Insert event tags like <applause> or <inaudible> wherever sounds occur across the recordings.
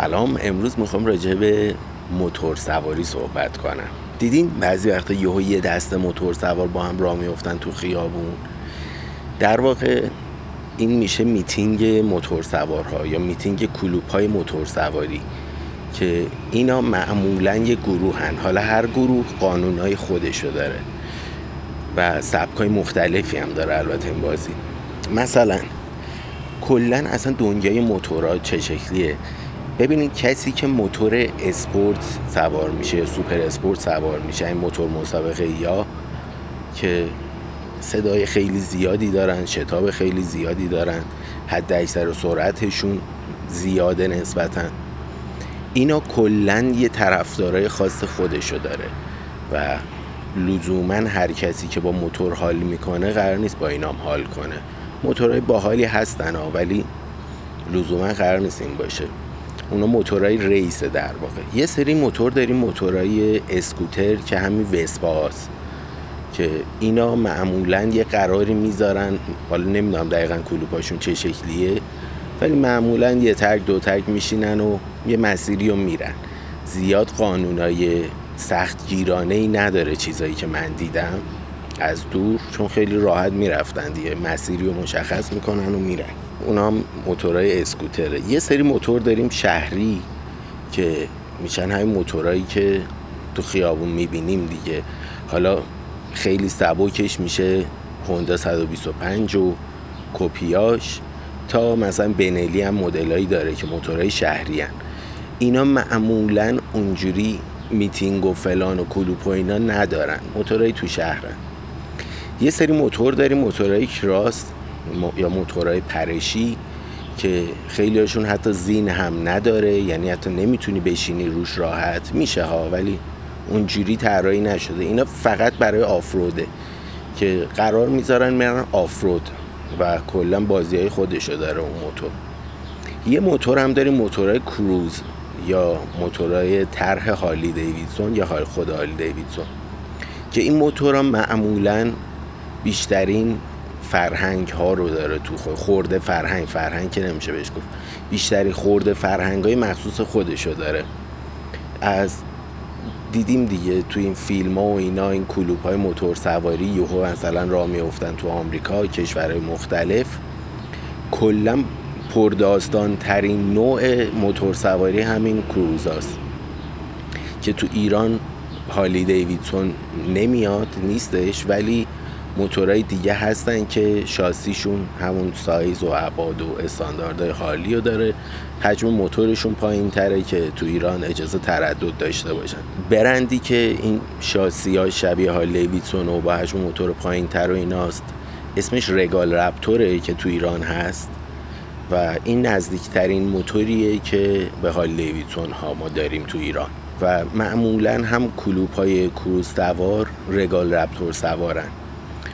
سلام امروز می‌خوام راجع به موتور سواری صحبت کنم. دیدین بعضی وقتا یهو یه دست موتور سوار با هم راه میفتن تو خیابون؟ در واقع این میشه میتینگ موتور سوارها یا میتینگ کلوپ های موتور سواری که اینا معمولا یه گروهن. حالا هر گروه قانون های خودشو داره و سبک های مختلفی هم داره البته این بازی. مثلا کلا اصلا دنیای موتورها چه شکلیه؟ ببینید کسی که موتور اسپورت سوار میشه سوپر اسپورت سوار میشه این موتور مسابقه یا که صدای خیلی زیادی دارن شتاب خیلی زیادی دارن حد اکثر سرعتشون زیاده نسبتا. اینا کلا یه طرفدارای خاص خودشو داره و لزوما هر کسی که با موتور حال می‌کنه قرار نیست با اینام حال کنه. موتورهای باحالی هستن ولی لزوما قرار نیست این باشه. اونا موتورهای ریس در واقع. یه سری موتور داریم موتورهای اسکوتر که همین وسپا هست که اینا معمولا یه قراری می‌ذارن. حالا نمی‌دونم دقیقا کلوپاشون چه شکلیه ولی معمولا یه ترک دو ترک میشینن و یه مسیری رو میرن. زیاد قانونای سخت گیرانه ای نداره چیزایی که من دیدم از دور چون خیلی راحت می‌رفتن دیگه. مسیری رو مشخص می‌کنن و میرن. اونا هم موتورهای اسکوتره. یه سری موتور داریم شهری که میشن همین موتورهایی که تو خیابون می‌بینیم دیگه. حالا خیلی سبکش میشه هوندا 125 و کپیاش تا مثلا بنلی هم مدلایی داره که موتورهای شهری هن. اینا معمولا اونجوری میتینگ و فلان و کلوپ و اینا ندارن. موتورهای تو شهرن یه سری موتور داریم موتورهای کراس. یا موتورهای پرشی که خیلی هاشون حتی زین هم نداره یعنی حتی نمی‌تونی بشینی روش راحت میشه ها ولی اونجوری طراحی نشده. اینا فقط برای آفروده که قرار می‌ذارن میرن آفرود و کلا بازی های خودشو داره اون موتور. یه موتور هم داریم موتورهای کروز یا موتورهای طرح هالی دیویدسون یا خود هالی دیویدسون که این موتورها معمولا بیشترین فرهنگ ها رو داره تو خود. خورده فرهنگ. فرهنگ که نمیشه بهش گفت. بیشتری خورده فرهنگ های مخصوص خودشو داره. از دیدیم دیگه تو این فیلم ها و اینا این کلوب های موتور سواری یهو مثلا راه میافتن تو آمریکا کشورهای مختلف. کلا پرداستان ترین نوع موتور سواری همین کروزاست که تو ایران هالی دیویدسون نمیاد نیستش ولی موتورهای دیگه هستن که شاسیشون همون سایز و ابعاد و استانداردهای حالی رو داره. حجم موتورشون پایین تره که تو ایران اجازه تردد داشته باشن. برندی که این شاسی ها شبیه ها لیویتسون و با حجم موتور پایین تر و ایناست اسمش رگال رپتوره که تو ایران هست و این نزدیکترین موتوریه که به حال لیویتون ها ما داریم تو ایران. و معمولا هم کلوپ های کروز سوار رگال رپتور سوارن.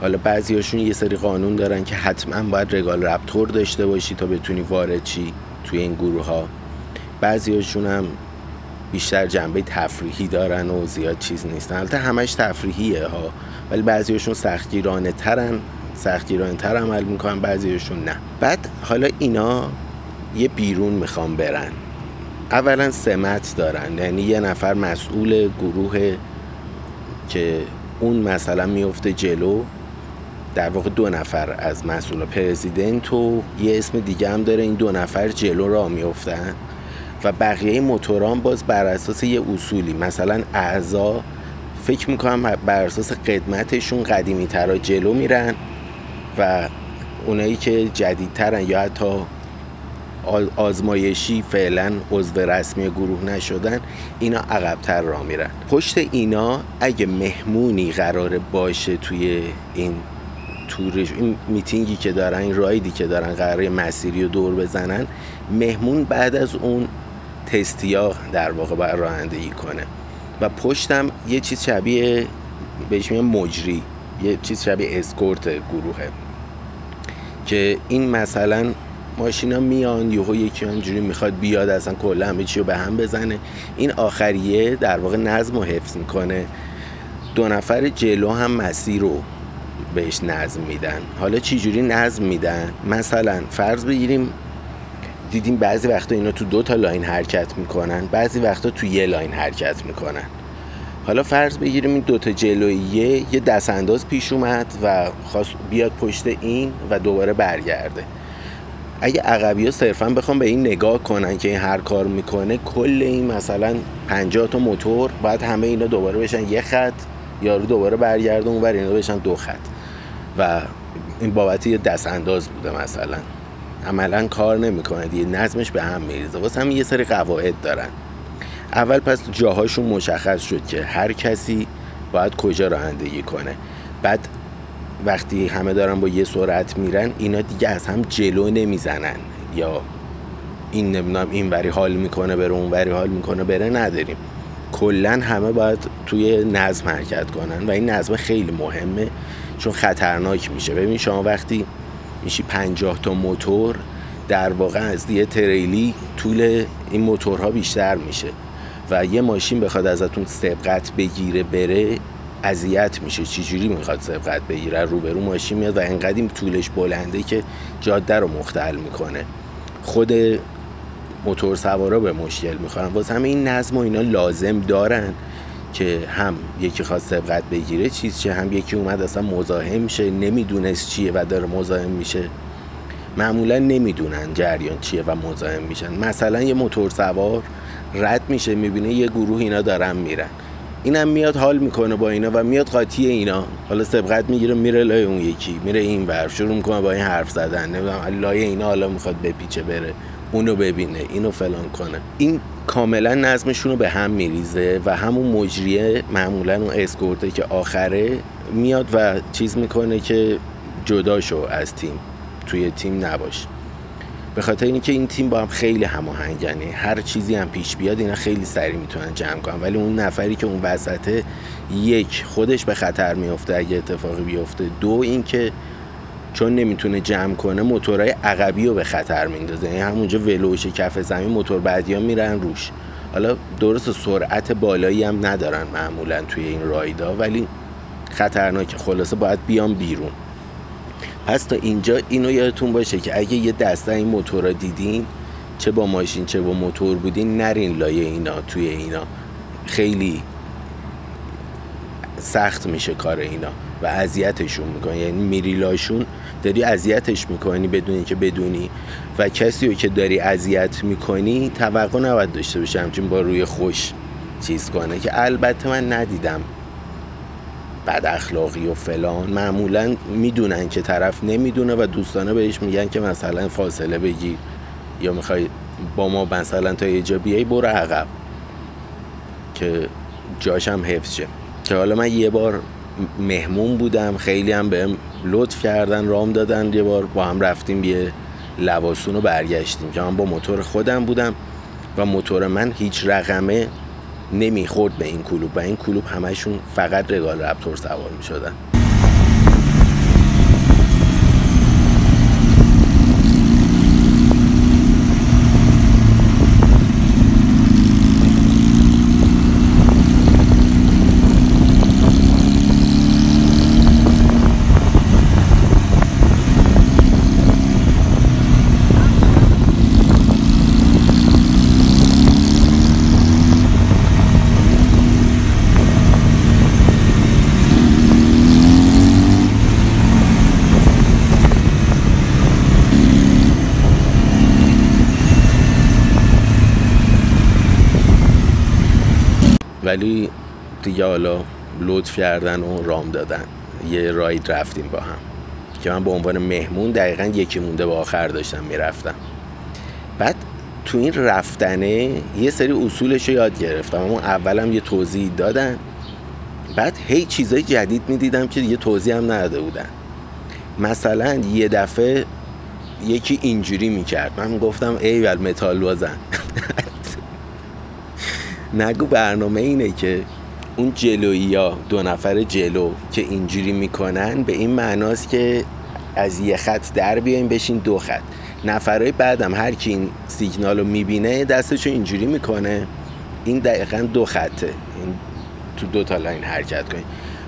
حالا بعضیاشون یه سری قانون دارن که حتما باید رگال رپتور داشته باشی تا بتونی وارد چی توی این گروه ها بعضیاشون هم بیشتر جنبه تفریحی دارن و زیاد چیز نیستن. البته همش تفریحیه ها ولی بعضیاشون سختگیرانه ترن سختگیرانه تر عمل می‌کنن بعضیشون نه. بعد حالا اینا یه بیرون می‌خوام برن. اولا سمت دارن. یعنی یه نفر مسئول گروه که اون مثلا میفته جلو در واقع دو نفر از مسئول پرزیدنت و یه اسم دیگه هم داره. این دو نفر جلو را میفتن و بقیه موتوران باز بر اساس یه اصولی مثلا اعضا فکر می‌کنم بر اساس قدمتشون قدیمی ترا جلو میرن و اونایی که جدیدترن یا حتی آزمایشی فعلا عضو رسمی گروه نشدن اینا عقبتر را میرن. پشت اینا اگه مهمونی قرار باشه توی این تورش این میتینگی که دارن این رایدی که دارن قرار مسیری رو دور بزنن مهمون بعد از اون تستیا در واقع بر رانندگی کنه. و پشتم یه چیز شبیه بهش میگن مجری یه چیز شبیه اسکورت گروهه. که این مثلا ماشینا میان یهو یکی اونجوری می‌خواد بیاد اصلا کلا همه چی رو به هم بزنه. این آخریه در واقع نظم رو حفظ می‌کنه. دو نفر جلو هم مسیر رو بهش نظم میدن. حالا چی جوری نظم میدن؟ مثلا فرض بگیریم دیدیم بعضی وقتا اینا تو دو تا line حرکت می‌کنن بعضی وقتا تو یه line حرکت می‌کنن. حالا فرض بگیریم این دوتا جلوییه یه دست انداز پیش اومد و خواست بیاد پشت این و دوباره برگرده. اگه عقبی ها صرفا بخوان به این نگاه کنن که این هر کار می‌کنه کل این مثلا 50 تا موتور باید همه اینا دوباره بشن یه خط یارو دوباره برگرده اون اینا بشن دو خط. و این بابت یه دست انداز بوده مثلا. عملا کار نمی‌کنه دیگه نظمش به هم میریزه. واسه هم یه سری قواعد دارن. اول پس جاهاشون مشخص شد که هر کسی باید کجا رانندگی کنه. بعد وقتی همه دارن با یه سرعت میرن اینا دیگه از هم جلو نمی‌زنن. یا این نمی‌دونم این وری حال می‌کنه بره اون وری حال می‌کنه بره نداریم. کلا همه باید توی نظم حرکت کنن و این نظم خیلی مهمه. چون خطرناک میشه. ببین شما وقتی میشی پنجاه تا موتور در واقع از یه تریلی طول این موتورها بیشتر میشه و یه ماشین بخواد ازتون سبقت بگیره بره اذیت میشه. چجوری می‌خواد سبقت بگیره؟ روبرو ماشین میاد و انقدر طولش بلنده که جاده رو مختل می‌کنه. خود موتور سوارا به مشکل می‌خورن. واسه همه این نظم و اینا لازم دارن. که هم یکی خواست سبقت بگیره چیز چه؟ هم یکی اومد اصلا مزاحم میشه نمی‌دونست چیه و داره مزاحم میشه. معمولا نمی‌دونن جریان چیه و مزاحم میشن. مثلا یه موتور سوار رد میشه می‌بینه یه گروه اینا دارن میرن. اینم میاد حال می‌کنه با اینا و میاد قاطی اینا. حالا سبقت می‌گیره میره لای اون یکی میره این ور شروع می‌کنه با این حرف زدن. نمی‌دونم لای اینا حالا می‌خواد بپیچه بره. اونو ببینه اینو فلان کنه. این کاملا نظمشون رو به هم میریزه و همون مجریه معمولا اون اسکورته که آخره میاد و چیز می‌کنه که جدا شو از تیم توی تیم نباش به خاطر اینکه این تیم با هم خیلی هماهنگنه هر چیزی هم پیش بیاد اینا خیلی سریع می‌تونن جمع کنن. ولی اون نفری که اون وسطه یک خودش به خطر میفته اگه اتفاقی بیفته. دو اینکه چون نمی‌تونه جمع کنه موتورهای عقبی رو به خطر میندازه. یعنی همونجا ولوش کف زمین موتور بعدی ها میرن روش. حالا درست سرعت بالایی هم ندارن معمولا توی این رایدا ولی خطرناکه خلاصه باید بیان بیرون. پس تا اینجا اینو یادتون باشه که اگه یه دسته این موتورا دیدین چه با ماشین چه با موتور بودین نرین لایه اینا توی اینا. خیلی سخت میشه کار اینا و اذیتشون می‌کنه یعنی میریلاشون داری اذیتش می‌کنی بدونی که بدونی. و کسی رو که داری اذیت می‌کنی توقع نباید داشته باشه همچین با روی خوش چیز کنه که البته من ندیدم بد اخلاقی و فلان. معمولا می‌دونن که طرف نمی‌دونه و دوستانه بهش میگن که مثلا فاصله بگیر. یا می‌خوای با ما مثلا تا یه جا بیای برو عقب. که جاشم حفظ شه. که حالا من یه بار مهمون بودم خیلی هم بهم لطف کردن رام دادن یه بار. با هم رفتیم یه لباسون رو برگشتیم که با موتور خودم بودم و موتور من هیچ رقمه نمی‌خورد به این کلوب و این کلوب همشون فقط رگال رپتور سوار می‌شدن ولی دیگه حالا لطف کردن و رام دادن. یه راید رفتیم با هم. که من به عنوان مهمون دقیقا یکی مونده به آخر داشتم می‌رفتم. بعد تو این رفتنه یه سری اصولش رو یاد گرفتم. اما اولم یه توضیح دادن. بعد هی چیزای جدید می‌دیدم که یه توضیح هم نداده بودن. مثلا یه دفعه یکی اینجوری می‌کرد. من گفتم ای ول متال بازن <laughs> نگو برنامه اینه که اون جلویی ها دو نفر جلو که اینجوری می‌کنن به این معناست که از یه خط در بیایم بشین دو خط. نفرهای بعدم هر کی این سیگنال رو می‌بینه دستشو اینجوری می‌کنه. این دقیقا دو خطه. این تو دو تا لاین حرکت کنیم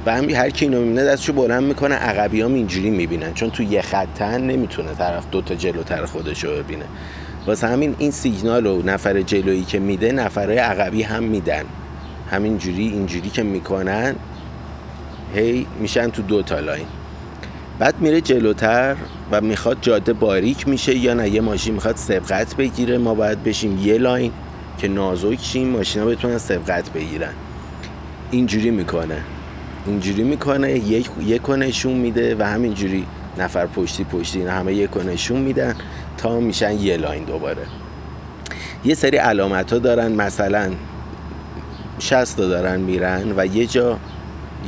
و هم هر کی اینو می‌بینه دستشو بلند می‌کنه عقبی هم اینجوری می‌بینن. چون تو یه خطن نمی‌تونه طرف دو تا جلوتر خودش رو ببینه. واسه همین این سیگنال رو نفر جلویی که میده نفرهای عقبی هم میدن. همینجوری اینجوری که می‌کنن هی میشن تو دو تا line. بعد میره جلوتر و می‌خواد جاده باریک میشه یا نه یه ماشین می‌خواد سبقت بگیره. ما باید بشیم یه line که نازک شیم ماشینا بتونن سبقت بگیرن. اینجوری می‌کنه. اینجوری می‌کنه یک یک نشون میده و همینجوری نفر پشتی پشتی اینا همه یک نشون میدن تا میشن یه لاین دوباره. یه سری علامت ها دارن. مثلا 60 دارن میرن و یه جا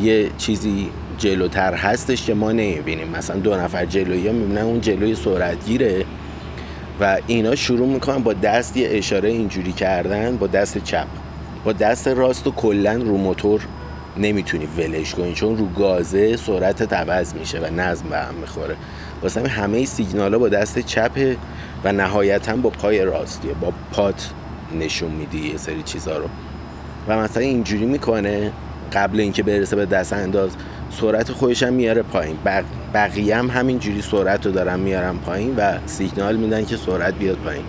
یه چیزی جلوتر هستش که ما نمی‌بینیم. مثلا دو نفر جلویی ها می‌بینن اون جلوی سرعت گیره و اینا شروع می‌کنن با دست یه اشاره اینجوری کردن با دست چپ. با دست راست و کلا رو موتور نمی‌تونی ولش کنی چون رو گازه سرعت عوض میشه و نظم به هم می‌خوره. واسه همه سیگنال ها با دست چپه و نهایتا با پای راستیه. با پات نشون میدی یه سری چیزها رو. و مثلا اینجوری می‌کنه قبل اینکه برسه به دست انداز سرعت خودش هم میاره پایین. بقیه هم همینجوری سرعت رو دارن میارن پایین و سیگنال میدن که سرعت بیاد پایین.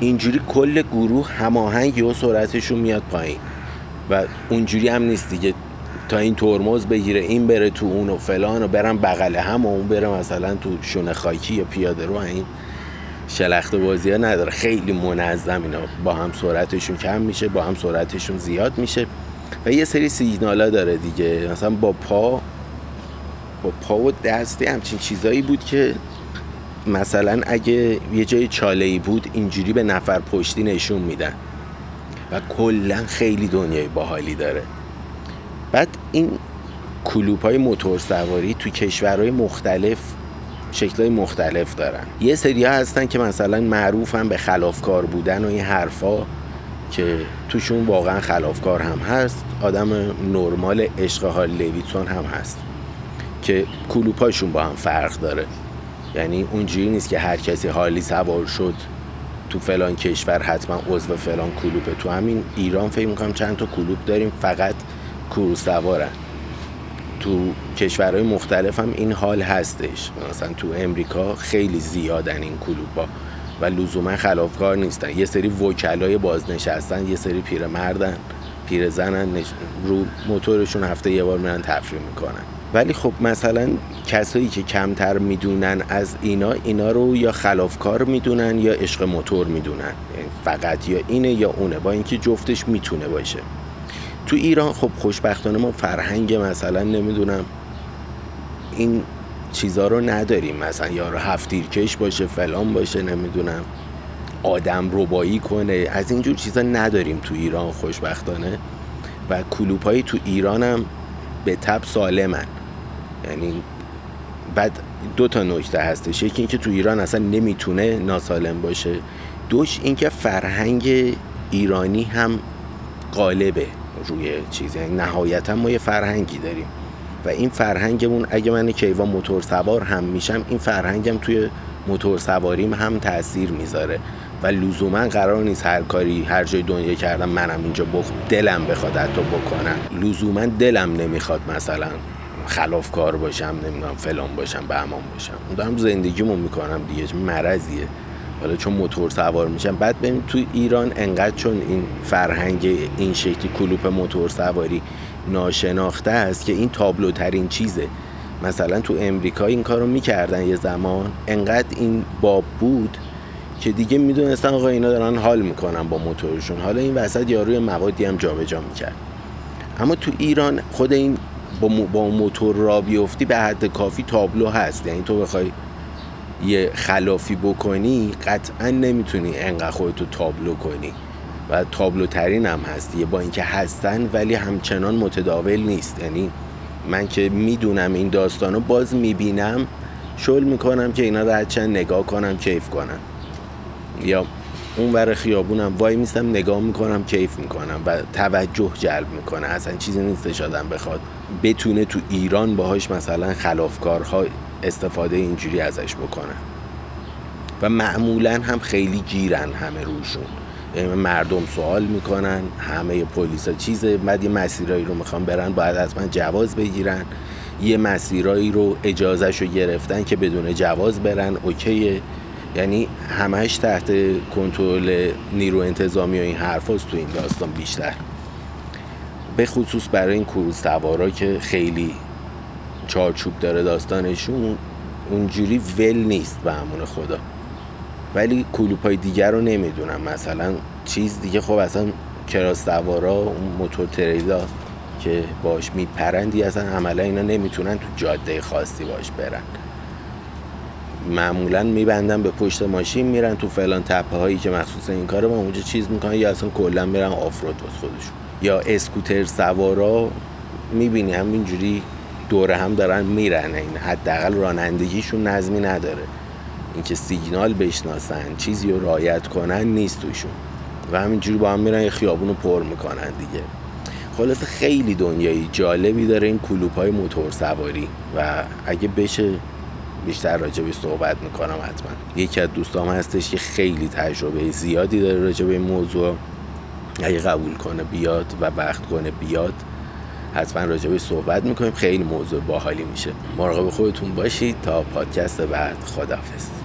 اینجوری کل گروه هماهنگ و سرعتشون میاد پایین. و اونجوری هم نیست دیگه. تا این ترمز بگیره این بره تو اون و فلان و برم بغل هم و اون بره مثلا تو شونه خاکی یا پیاده رو این شلخت بازی ها نداره. خیلی منظم اینا. با هم سرعتشون کم میشه با هم سرعتشون زیاد میشه. و یه سری سیگنالا داره دیگه. مثلا با پا با پا و دسته همچین چیزایی بود که مثلا اگه یه جای چاله ای بود اینجوری به نفر پشتی نشون میدن. و کلا خیلی دنیای باحالی داره. بعد این کلوپ های موتور سواری تو کشورهای مختلف شکلهای مختلف دارن. یه سری ها هستن که مثلا هم به خلافکار بودن و این حرفا که توشون واقعا خلافکار هم هست. آدم نرمال عشق حال لویتون هم هست که کلوپاشون با هم فرق داره. یعنی اونجوری نیست که هر کسی حالی سوار شد تو فلان کشور حتما عضو فلان کلوپه. تو همین ایران فکر می‌کنم چند تا کلوپ داریم فقط کرو سوارن تو کشورهای مختلف هم این حال هستش. مثلا تو امریکا خیلی زیادن این کلوپا و لزوما خلافکار نیستن. یه سری وکلای بازنشستن یه سری پیرمردن پیرزنن رو موتورشون هفته یه بار میرن تفریح می‌کنن. ولی خب مثلا کسایی که کمتر می‌دونن از اینا اینا رو یا خلافکار می‌دونن یا عشق موتور می‌دونن. یعنی فقط یا اینه یا اونه. با اینکه جفتش می‌تونه باشه. تو ایران خب خوشبختانه ما فرهنگ مثلا نمی‌دونم این چیزا رو نداریم. مثلا یارو هفتیرکش باشه فلان باشه نمی‌دونم آدم ربایی کنه. از اینجور چیزا نداریم تو ایران خوشبختانه. و کلوپ تو ایران هم به تب سالمن. یعنی بعد دو تا نکته هستش. یکی اینکه تو ایران اصلا نمی‌تونه ناسالم باشه. دوش اینکه فرهنگ ایرانی هم غالبه. روی چیزی یعنی نهایتا ما یه فرهنگی داریم. و این فرهنگمون اگه من کیوان موتور سوار هم میشم این فرهنگم توی موتور سواریم هم تاثیر می‌ذاره. و لزوما قرار نیست هر کاری هر جای دنیا کردم منم اینجا بخ دلم بخواد حتی بکنم. لزوما دلم نمی‌خواد مثلا خلافکار باشم نمی‌دونم فلان باشم به امان باشم. دارم زندگیمو می‌کنم دیگه مرضیه. حالا چون موتور سوار میشم بعد ببین تو ایران انقدر چون این فرهنگ این شکلی کلوپ موتور سواری ناشناخته است که این تابلوترین چیزه. مثلا تو امریکا این کارو می‌کردن یه زمان انقدر این باب بود که دیگه می‌دونستن آقا اینا دارن حال می‌کنن با موتورشون. حالا این وسط یاروی موادی هم جابجا می‌کرد. اما تو ایران خود این با, با موتور را بیفتی به حد کافی تابلو هست. یعنی تو بخوای یه خلافی بکنی قطعا نمی‌تونی انقدر خودتو تابلو کنی. و تابلو ترین هم هست یه با اینکه هستن ولی همچنان متداول نیست. یعنی من که می‌دونم این داستانو باز می‌بینم شل می‌کنم که اینا رو چند نگاه کنم کیف کنم. یا اون ور خیابونم وای میستم نگاه می‌کنم کیف می‌کنم و توجه جلب می‌کنه. اصلا چیزی نیستش آدم بخواد. بتونه تو ایران باهاش مثلا خلافکارها استفاده اینجوری ازش بکنن و معمولا هم خیلی گیرن همه روشون. یعنی مردم سوال می‌کنن همه پلیسا چیزه بعد یه مسیرایی رو می‌خوان برن باید حتما جواز بگیرن. یه مسیرایی رو اجازهش رو گرفتن که بدون جواز برن اوکیه. یعنی همش تحت کنترل نیرو انتظامی و این حرف تو این داستان بیشتر. به خصوص برای این کروز سوارا که خیلی چارچوب داره داستانشون اونجوری ول نیست به همون خدا. ولی کلوپای دیگر رو نمی‌دونم. مثلا چیز دیگه خب اصلا کراس سوارا اون موتور تریدا که باش میپرندی اصلا عملا اینا نمی‌تونن تو جاده خاصی باش برن. معمولا میبندن به پشت ماشین میرن تو فلان تپه هایی که مخصوص این کاره ما اونجا چیز می‌کنن یا اصلا کلا میرن آفرود باز خودشون. یا اسکوتر سوارا می‌بینی همینجوری دوره هم دارن میرن. این حداقل رانندگیشون نظمی نداره. اینکه سیگنال بشناسن چیزی رو رایت کنن نیست توشون. و همینجوری با هم میرن یه خیابون رو پر می‌کنن دیگه. خلاصه خیلی دنیایی جالبی داره این کلوپ های موتور سواری. و اگه بشه بیشتر راجبی صحبت می‌کنم حتما. یکی از دوستام هستش که خیلی تجربه زیادی داره راجب این موضوع. اگه قبول کنه بیاد و وقت کنه بیاد. حتما راجبی صحبت می‌کنیم. خیلی موضوع باحالی میشه. مراقب خودتون باشید تا پادکست بعد خدافظ